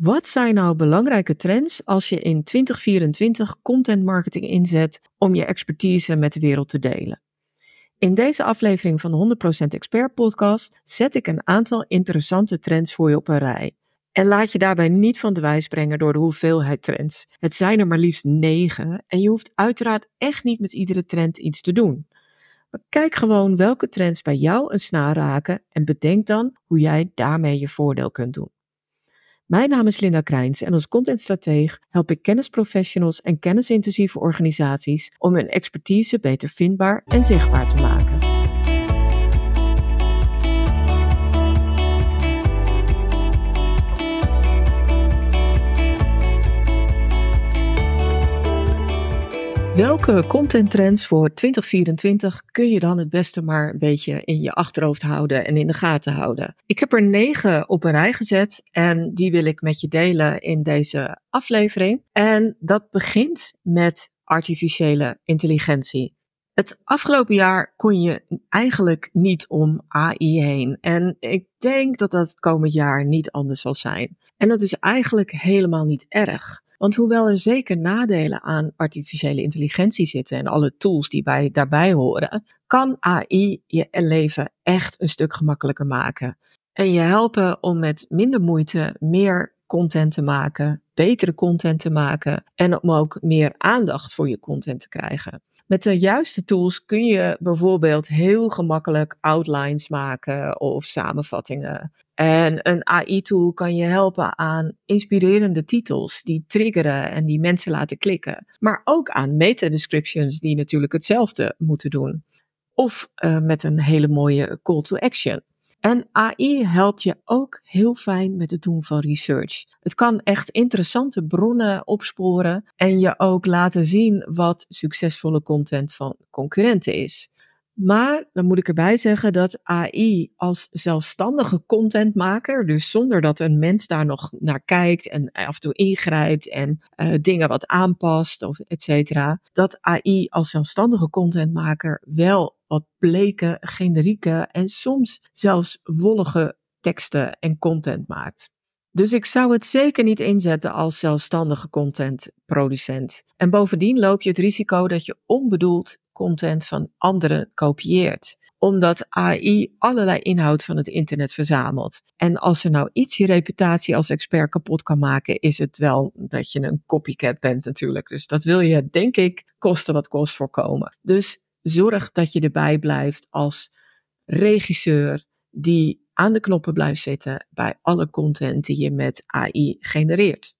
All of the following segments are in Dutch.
Wat zijn nou belangrijke trends als je in 2024 content marketing inzet om je expertise met de wereld te delen? In deze aflevering van de 100% Expert Podcast zet ik een aantal interessante trends voor je op een rij. En laat je daarbij niet van de wijs brengen door de hoeveelheid trends. Het zijn er maar liefst negen en je hoeft uiteraard echt niet met iedere trend iets te doen. Maar kijk gewoon welke trends bij jou een snaar raken en bedenk dan hoe jij daarmee je voordeel kunt doen. Mijn naam is Linda Krijns en als contentstrateeg help ik kennisprofessionals en kennisintensieve organisaties om hun expertise beter vindbaar en zichtbaar te maken. Welke content trends voor 2024 kun je dan het beste maar een beetje in je achterhoofd houden en in de gaten houden? Ik heb er negen op een rij gezet en die wil ik met je delen in deze aflevering. En dat begint met artificiële intelligentie. Het afgelopen jaar kon je eigenlijk niet om AI heen. En ik denk dat dat komend jaar niet anders zal zijn. En dat is eigenlijk helemaal niet erg. Want hoewel er zeker nadelen aan artificiële intelligentie zitten en alle tools die bij, daarbij horen, kan AI je leven echt een stuk gemakkelijker maken. En je helpen om met minder moeite meer content te maken, betere content te maken en om ook meer aandacht voor je content te krijgen. Met de juiste tools kun je bijvoorbeeld heel gemakkelijk outlines maken of samenvattingen. En een AI-tool kan je helpen aan inspirerende titels die triggeren en die mensen laten klikken. Maar ook aan meta-descriptions die natuurlijk hetzelfde moeten doen. Of uh, met een hele mooie call to action. En AI helpt je ook heel fijn met het doen van research. Het kan echt interessante bronnen opsporen en je ook laten zien wat succesvolle content van concurrenten is. Maar dan moet ik erbij zeggen dat AI als zelfstandige contentmaker, dus zonder dat een mens daar nog naar kijkt en af en toe ingrijpt en uh, dingen wat aanpast of et cetera, dat AI als zelfstandige contentmaker wel wat bleke, generieke en soms zelfs wollige teksten en content maakt. Dus ik zou het zeker niet inzetten als zelfstandige contentproducent. En bovendien loop je het risico dat je onbedoeld content van anderen kopieert omdat AI allerlei inhoud van het internet verzamelt. En als er nou iets je reputatie als expert kapot kan maken, is het wel dat je een copycat bent natuurlijk. Dus dat wil je, denk ik, kosten wat kost voorkomen. Dus zorg dat je erbij blijft als regisseur die aan de knoppen blijft zitten bij alle content die je met AI genereert.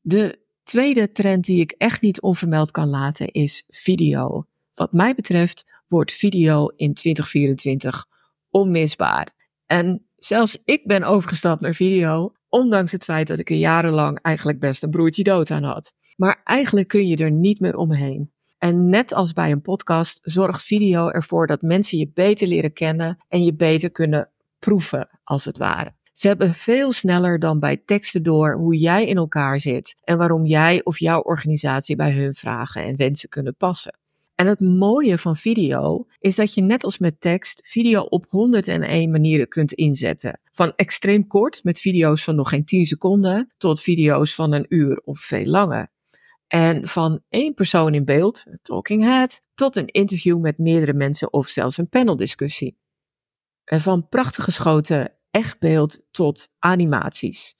De tweede trend die ik echt niet onvermeld kan laten is video. Wat mij betreft wordt video in 2024 onmisbaar. En zelfs ik ben overgestapt naar video, ondanks het feit dat ik er jarenlang eigenlijk best een broertje dood aan had. Maar eigenlijk kun je er niet meer omheen. En net als bij een podcast zorgt video ervoor dat mensen je beter leren kennen en je beter kunnen proeven, als het ware. Ze hebben veel sneller dan bij teksten door hoe jij in elkaar zit en waarom jij of jouw organisatie bij hun vragen en wensen kunnen passen. En het mooie van video is dat je net als met tekst video op 101 manieren kunt inzetten. Van extreem kort met video's van nog geen 10 seconden tot video's van een uur of veel langer. En van één persoon in beeld, talking head, tot een interview met meerdere mensen of zelfs een paneldiscussie. En van prachtig geschoten echt beeld tot animaties.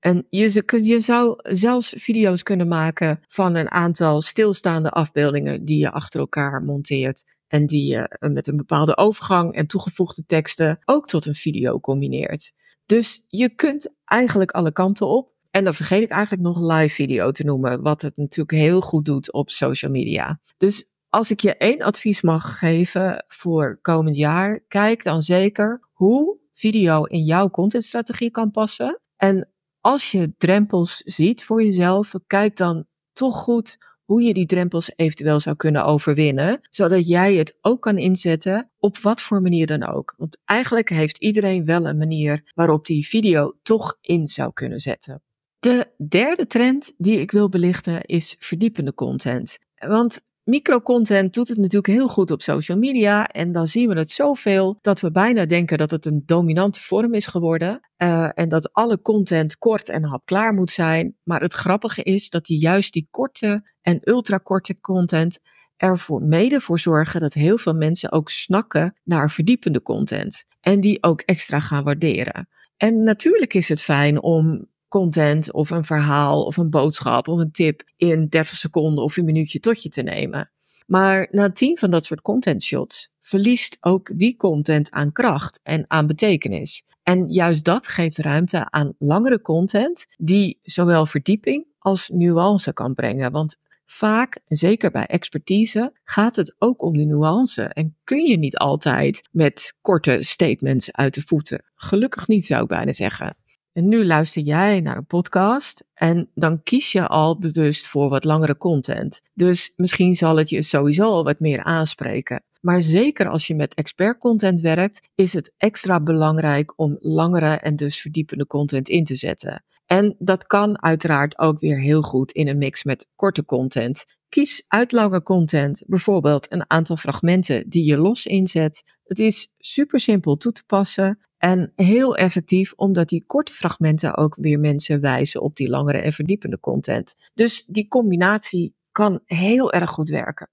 En je, zou zelfs video's kunnen maken van een aantal stilstaande afbeeldingen die je achter elkaar monteert. En die je eh, met een bepaalde overgang en toegevoegde teksten ook tot een video combineert. Dus je kunt eigenlijk alle kanten op. En dan vergeet ik eigenlijk nog live video te noemen, wat het natuurlijk heel goed doet op social media. Dus als ik je één advies mag geven voor komend jaar, kijk dan zeker hoe video in jouw contentstrategie kan passen. En als je drempels ziet voor jezelf, kijk dan toch goed hoe je die drempels eventueel zou kunnen overwinnen, zodat jij het ook kan inzetten op wat voor manier dan ook. Want eigenlijk heeft iedereen wel een manier waarop die video toch in zou kunnen zetten. De derde trend die ik wil belichten is verdiepende content. Want microcontent doet het natuurlijk heel goed op social media. En dan zien we het zoveel dat we bijna denken dat het een dominante vorm is geworden. Uh, en dat alle content kort en hapklaar moet zijn. Maar het grappige is dat die juist die korte en ultrakorte content ervoor mede voor zorgen dat heel veel mensen ook snakken naar verdiepende content. En die ook extra gaan waarderen. En natuurlijk is het fijn om content of een verhaal of een boodschap of een tip in 30 seconden of een minuutje tot je te nemen. Maar na tien van dat soort content shots verliest ook die content aan kracht en aan betekenis. En juist dat geeft ruimte aan langere content die zowel verdieping als nuance kan brengen. Want vaak, zeker bij expertise, gaat het ook om de nuance en kun je niet altijd met korte statements uit de voeten. Gelukkig niet, zou ik bijna zeggen. En nu luister jij naar een podcast en dan kies je al bewust voor wat langere content. Dus misschien zal het je sowieso al wat meer aanspreken. Maar zeker als je met expert content werkt, is het extra belangrijk om langere en dus verdiepende content in te zetten. En dat kan uiteraard ook weer heel goed in een mix met korte content. Kies uit lange content, bijvoorbeeld een aantal fragmenten die je los inzet. Het is super simpel toe te passen en heel effectief, omdat die korte fragmenten ook weer mensen wijzen op die langere en verdiepende content. Dus die combinatie kan heel erg goed werken.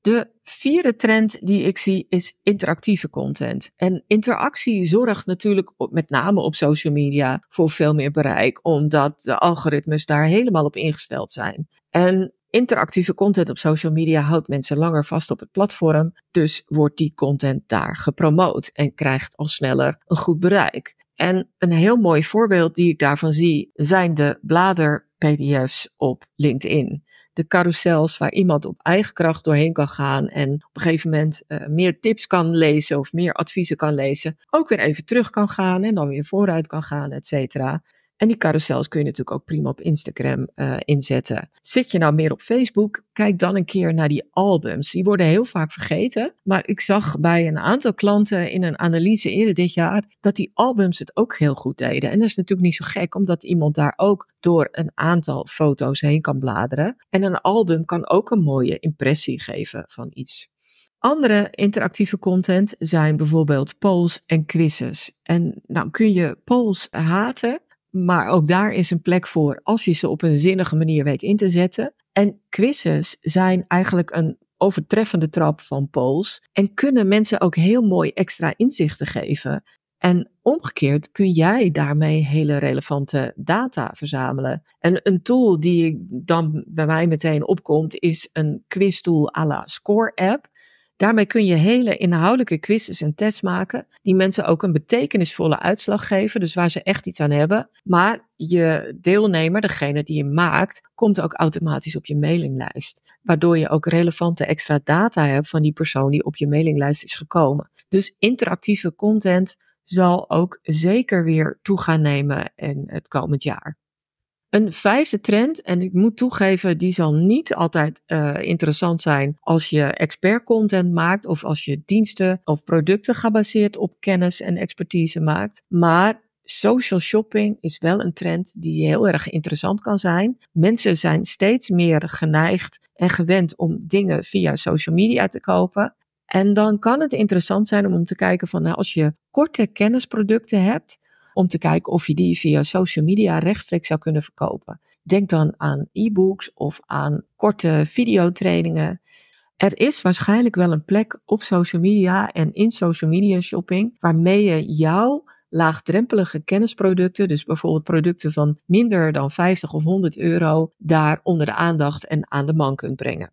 De vierde trend die ik zie is interactieve content. En interactie zorgt natuurlijk met name op social media voor veel meer bereik, omdat de algoritmes daar helemaal op ingesteld zijn. En interactieve content op social media houdt mensen langer vast op het platform, dus wordt die content daar gepromoot en krijgt al sneller een goed bereik. En een heel mooi voorbeeld die ik daarvan zie zijn de blader-PDF's op LinkedIn de carousels waar iemand op eigen kracht doorheen kan gaan en op een gegeven moment uh, meer tips kan lezen of meer adviezen kan lezen, ook weer even terug kan gaan en dan weer vooruit kan gaan, et cetera. En die carousels kun je natuurlijk ook prima op Instagram uh, inzetten. Zit je nou meer op Facebook? Kijk dan een keer naar die albums. Die worden heel vaak vergeten. Maar ik zag bij een aantal klanten in een analyse eerder dit jaar dat die albums het ook heel goed deden. En dat is natuurlijk niet zo gek, omdat iemand daar ook door een aantal foto's heen kan bladeren. En een album kan ook een mooie impressie geven van iets. Andere interactieve content zijn bijvoorbeeld polls en quizzes. En nou kun je polls haten, maar ook daar is een plek voor als je ze op een zinnige manier weet in te zetten. En quizzes zijn eigenlijk een overtreffende trap van polls en kunnen mensen ook heel mooi extra inzichten geven. En omgekeerd kun jij daarmee hele relevante data verzamelen. En een tool die dan bij mij meteen opkomt is een quiztool à la Score app. Daarmee kun je hele inhoudelijke quizzes en tests maken, die mensen ook een betekenisvolle uitslag geven, dus waar ze echt iets aan hebben. Maar je deelnemer, degene die je maakt, komt ook automatisch op je mailinglijst, waardoor je ook relevante extra data hebt van die persoon die op je mailinglijst is gekomen. Dus interactieve content zal ook zeker weer toe gaan nemen in het komend jaar. Een vijfde trend, en ik moet toegeven, die zal niet altijd uh, interessant zijn als je expert content maakt of als je diensten of producten gebaseerd op kennis en expertise maakt. Maar social shopping is wel een trend die heel erg interessant kan zijn. Mensen zijn steeds meer geneigd en gewend om dingen via social media te kopen. En dan kan het interessant zijn om, om te kijken van nou, als je korte kennisproducten hebt, om te kijken of je die via social media rechtstreeks zou kunnen verkopen. Denk dan aan e-books of aan korte videotrainingen. Er is waarschijnlijk wel een plek op social media en in social media shopping waarmee je jouw laagdrempelige kennisproducten, dus bijvoorbeeld producten van minder dan 50 of 100 euro, daar onder de aandacht en aan de man kunt brengen.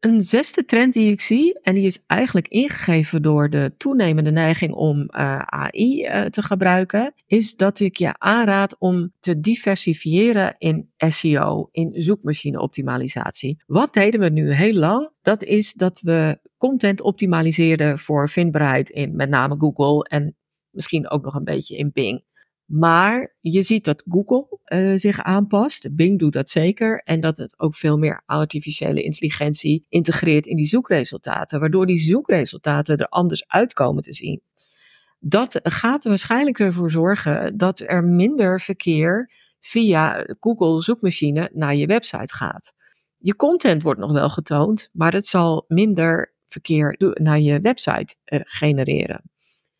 Een zesde trend die ik zie, en die is eigenlijk ingegeven door de toenemende neiging om uh, AI uh, te gebruiken, is dat ik je aanraad om te diversifiëren in SEO, in zoekmachine-optimalisatie. Wat deden we nu heel lang? Dat is dat we content optimaliseerden voor vindbaarheid in met name Google en misschien ook nog een beetje in Bing. Maar je ziet dat Google uh, zich aanpast. Bing doet dat zeker. En dat het ook veel meer artificiële intelligentie integreert in die zoekresultaten. Waardoor die zoekresultaten er anders uitkomen te zien. Dat gaat er waarschijnlijk ervoor zorgen dat er minder verkeer via Google zoekmachine naar je website gaat. Je content wordt nog wel getoond, maar het zal minder verkeer naar je website eh, genereren.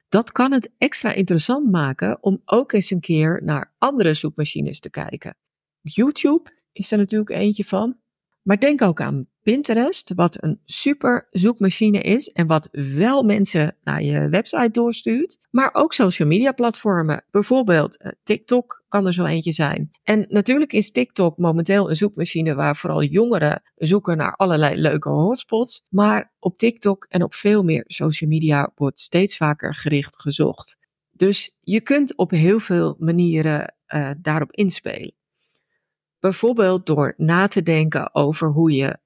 Dat kan het extra interessant maken om ook eens een keer naar andere zoekmachines te kijken. YouTube is er natuurlijk eentje van. Maar denk ook aan Pinterest, wat een super zoekmachine is en wat wel mensen naar je website doorstuurt. Maar ook social media platformen, bijvoorbeeld eh, TikTok kan er zo eentje zijn. En natuurlijk is TikTok momenteel een zoekmachine waar vooral jongeren zoeken naar allerlei leuke hotspots. Maar op TikTok en op veel meer social media wordt steeds vaker gericht gezocht. Dus je kunt op heel veel manieren uh, daarop inspelen. Bijvoorbeeld door na te denken over hoe je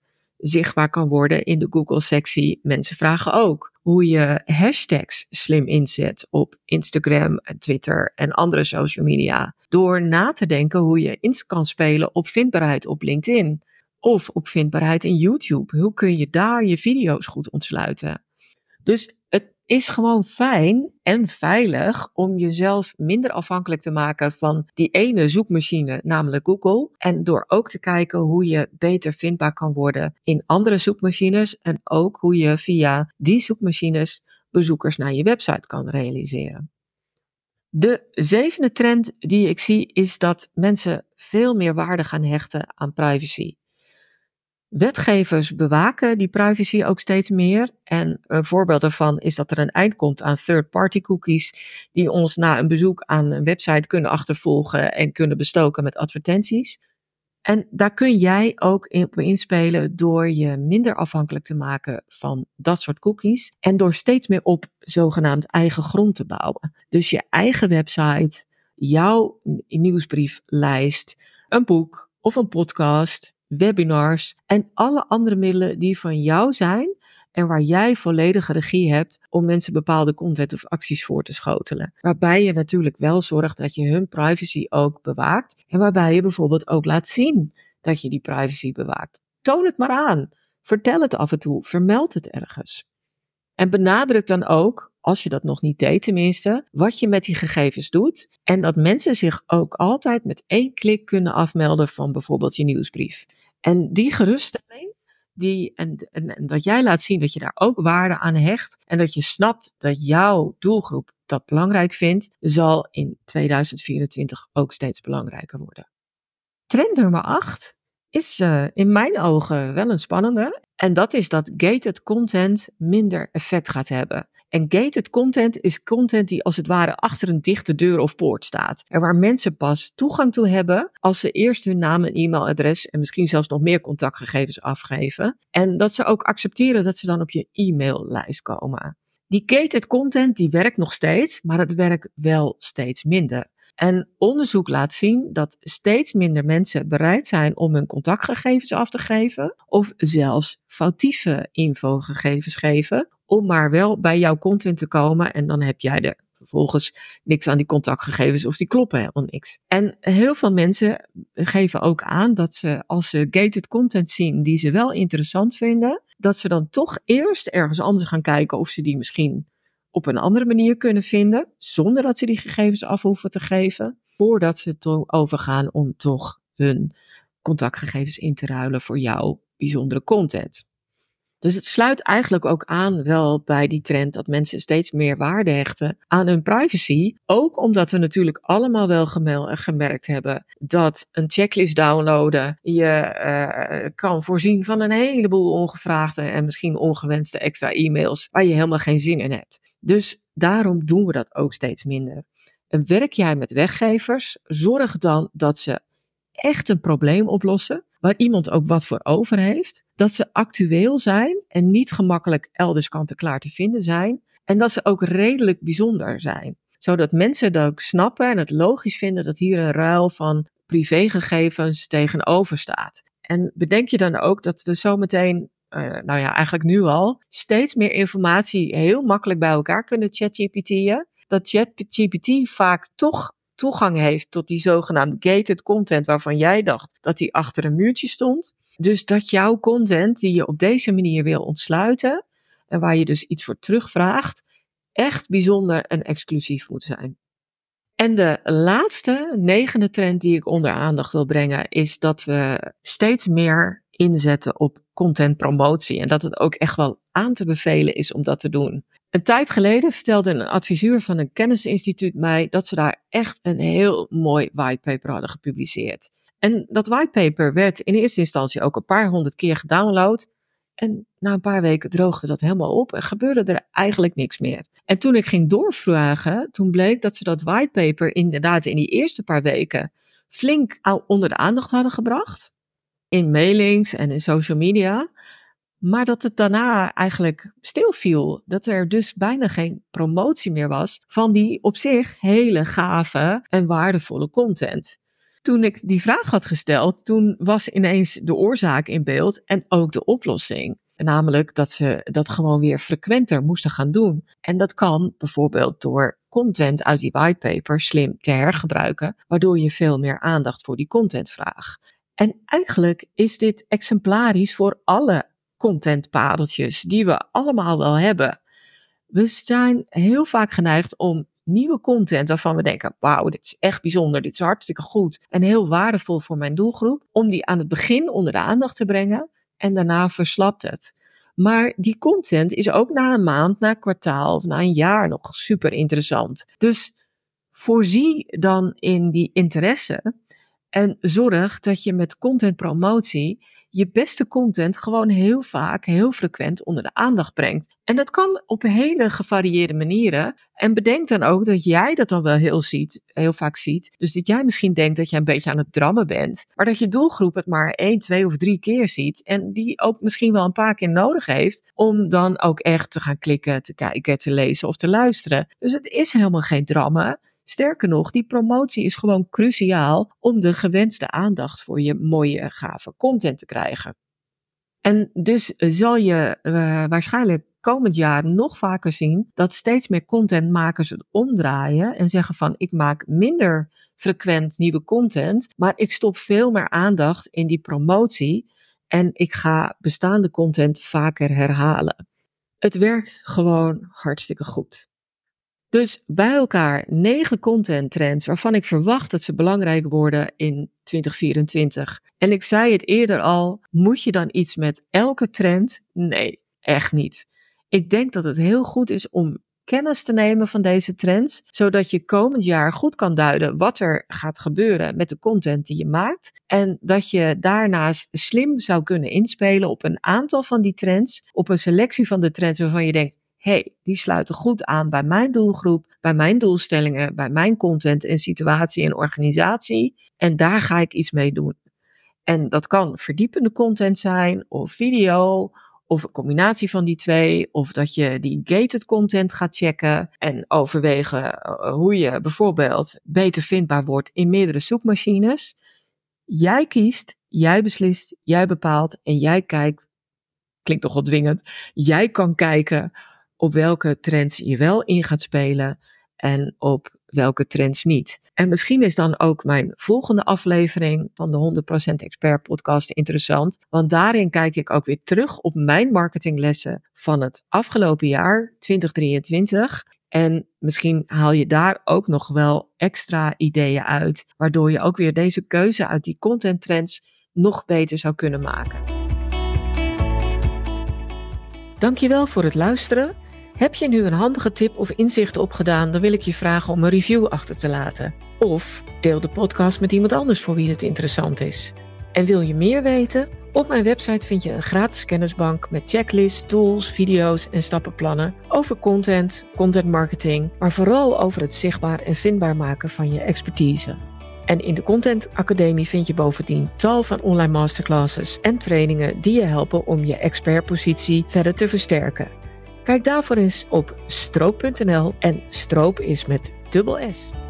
zichtbaar kan worden in de Google-sectie. Mensen vragen ook hoe je hashtags slim inzet op Instagram, Twitter en andere social media. Door na te denken hoe je in kan spelen op vindbaarheid op LinkedIn of op vindbaarheid in YouTube. Hoe kun je daar je video's goed ontsluiten? Dus is gewoon fijn en veilig om jezelf minder afhankelijk te maken van die ene zoekmachine, namelijk Google. En door ook te kijken hoe je beter vindbaar kan worden in andere zoekmachines. En ook hoe je via die zoekmachines bezoekers naar je website kan realiseren. De zevende trend die ik zie is dat mensen veel meer waarde gaan hechten aan privacy. Wetgevers bewaken die privacy ook steeds meer. En een voorbeeld daarvan is dat er een eind komt aan third-party cookies, die ons na een bezoek aan een website kunnen achtervolgen en kunnen bestoken met advertenties. En daar kun jij ook op inspelen door je minder afhankelijk te maken van dat soort cookies en door steeds meer op zogenaamd eigen grond te bouwen. Dus je eigen website, jouw nieuwsbrieflijst, een boek of een podcast webinars en alle andere middelen die van jou zijn en waar jij volledige regie hebt om mensen bepaalde content of acties voor te schotelen. Waarbij je natuurlijk wel zorgt dat je hun privacy ook bewaakt en waarbij je bijvoorbeeld ook laat zien dat je die privacy bewaakt. Toon het maar aan. Vertel het af en toe. Vermeld het ergens. En benadruk dan ook, als je dat nog niet deed tenminste, wat je met die gegevens doet. En dat mensen zich ook altijd met één klik kunnen afmelden van bijvoorbeeld je nieuwsbrief. En die geruststelling, die, en, en, dat jij laat zien dat je daar ook waarde aan hecht en dat je snapt dat jouw doelgroep dat belangrijk vindt, zal in 2024 ook steeds belangrijker worden. Trend nummer 8 is uh, in mijn ogen wel een spannende. En dat is dat gated content minder effect gaat hebben. En gated content is content die als het ware achter een dichte deur of poort staat. En waar mensen pas toegang toe hebben als ze eerst hun naam en e-mailadres en misschien zelfs nog meer contactgegevens afgeven. En dat ze ook accepteren dat ze dan op je e-maillijst komen. Die gated content die werkt nog steeds, maar het werkt wel steeds minder. En onderzoek laat zien dat steeds minder mensen bereid zijn om hun contactgegevens af te geven of zelfs foutieve infogegevens geven om maar wel bij jouw content te komen en dan heb jij er vervolgens niks aan die contactgegevens of die kloppen helemaal niks. En heel veel mensen geven ook aan dat ze als ze gated content zien die ze wel interessant vinden, dat ze dan toch eerst ergens anders gaan kijken of ze die misschien op een andere manier kunnen vinden, zonder dat ze die gegevens af hoeven te geven, voordat ze overgaan om toch hun contactgegevens in te ruilen voor jouw bijzondere content. Dus het sluit eigenlijk ook aan wel bij die trend dat mensen steeds meer waarde hechten aan hun privacy. Ook omdat we natuurlijk allemaal wel gemerkt hebben dat een checklist downloaden je uh, kan voorzien van een heleboel ongevraagde en misschien ongewenste extra e-mails waar je helemaal geen zin in hebt. Dus daarom doen we dat ook steeds minder. En werk jij met weggevers, zorg dan dat ze echt een probleem oplossen, waar iemand ook wat voor over heeft, dat ze actueel zijn en niet gemakkelijk elders kant-en-klaar te vinden zijn, en dat ze ook redelijk bijzonder zijn, zodat mensen dat ook snappen en het logisch vinden dat hier een ruil van privégegevens tegenover staat. En bedenk je dan ook dat we zometeen uh, nou ja, eigenlijk nu al, steeds meer informatie heel makkelijk bij elkaar kunnen ChatGPT'en. Dat ChatGPT vaak toch toegang heeft tot die zogenaamde gated content waarvan jij dacht dat die achter een muurtje stond. Dus dat jouw content die je op deze manier wil ontsluiten en waar je dus iets voor terugvraagt, echt bijzonder en exclusief moet zijn. En de laatste, negende trend die ik onder aandacht wil brengen, is dat we steeds meer inzetten op content promotie. En dat het ook echt wel aan te bevelen is om dat te doen. Een tijd geleden vertelde een adviseur van een kennisinstituut mij dat ze daar echt een heel mooi whitepaper hadden gepubliceerd. En dat whitepaper werd in eerste instantie ook een paar honderd keer gedownload. En na een paar weken droogde dat helemaal op en gebeurde er eigenlijk niks meer. En toen ik ging doorvragen, toen bleek dat ze dat whitepaper inderdaad in die eerste paar weken flink onder de aandacht hadden gebracht. In mailings en in social media. Maar dat het daarna eigenlijk stilviel. Dat er dus bijna geen promotie meer was van die op zich hele gave en waardevolle content. Toen ik die vraag had gesteld, toen was ineens de oorzaak in beeld en ook de oplossing. Namelijk dat ze dat gewoon weer frequenter moesten gaan doen. En dat kan bijvoorbeeld door content uit die whitepaper slim te hergebruiken, waardoor je veel meer aandacht voor die contentvraag. En eigenlijk is dit exemplarisch voor alle contentpadeltjes die we allemaal wel hebben. We zijn heel vaak geneigd om nieuwe content waarvan we denken: wauw, dit is echt bijzonder, dit is hartstikke goed en heel waardevol voor mijn doelgroep, om die aan het begin onder de aandacht te brengen en daarna verslapt het. Maar die content is ook na een maand, na een kwartaal of na een jaar nog super interessant. Dus voorzie dan in die interesse en zorg dat je met contentpromotie je beste content gewoon heel vaak, heel frequent onder de aandacht brengt. En dat kan op hele gevarieerde manieren. En bedenk dan ook dat jij dat dan wel heel, ziet, heel vaak ziet. Dus dat jij misschien denkt dat jij een beetje aan het drammen bent. Maar dat je doelgroep het maar één, twee of drie keer ziet. En die ook misschien wel een paar keer nodig heeft om dan ook echt te gaan klikken, te kijken, te lezen of te luisteren. Dus het is helemaal geen drammen. Sterker nog, die promotie is gewoon cruciaal om de gewenste aandacht voor je mooie, gave content te krijgen. En dus zal je uh, waarschijnlijk komend jaar nog vaker zien dat steeds meer contentmakers het omdraaien en zeggen van ik maak minder frequent nieuwe content, maar ik stop veel meer aandacht in die promotie en ik ga bestaande content vaker herhalen. Het werkt gewoon hartstikke goed. Dus bij elkaar negen content trends waarvan ik verwacht dat ze belangrijk worden in 2024. En ik zei het eerder al, moet je dan iets met elke trend? Nee, echt niet. Ik denk dat het heel goed is om kennis te nemen van deze trends, zodat je komend jaar goed kan duiden wat er gaat gebeuren met de content die je maakt. En dat je daarnaast slim zou kunnen inspelen op een aantal van die trends, op een selectie van de trends waarvan je denkt, hey, die sluiten goed aan bij mijn doelgroep, bij mijn doelstellingen, bij mijn content en situatie en organisatie. En daar ga ik iets mee doen. En dat kan verdiepende content zijn, of video, of een combinatie van die twee, of dat je die gated content gaat checken en overwegen eh, hoe je bijvoorbeeld beter vindbaar wordt in meerdere zoekmachines. Jij kiest, jij beslist, jij bepaalt en jij kijkt. Klinkt wel dwingend. Jij kan kijken op welke trends je wel in gaat spelen en op welke trends niet. En misschien is dan ook mijn volgende aflevering van de 100% Expert podcast interessant, want daarin kijk ik ook weer terug op mijn marketinglessen van het afgelopen jaar 2023. En misschien haal je daar ook nog wel extra ideeën uit, waardoor je ook weer deze keuze uit die content trends nog beter zou kunnen maken. Dankjewel voor het luisteren. Heb je nu een handige tip of inzicht opgedaan, dan wil ik je vragen om een review achter te laten. Of deel de podcast met iemand anders voor wie het interessant is. En wil je meer weten? Op mijn website vind je een gratis kennisbank met checklists, tools, video's en stappenplannen over content, content marketing, maar vooral over het zichtbaar en vindbaar maken van je expertise. En in de Content Academie vind je bovendien tal van online masterclasses en trainingen die je helpen om je expertpositie verder te versterken. Kijk daarvoor eens op stroop.nl en stroop is met dubbel S.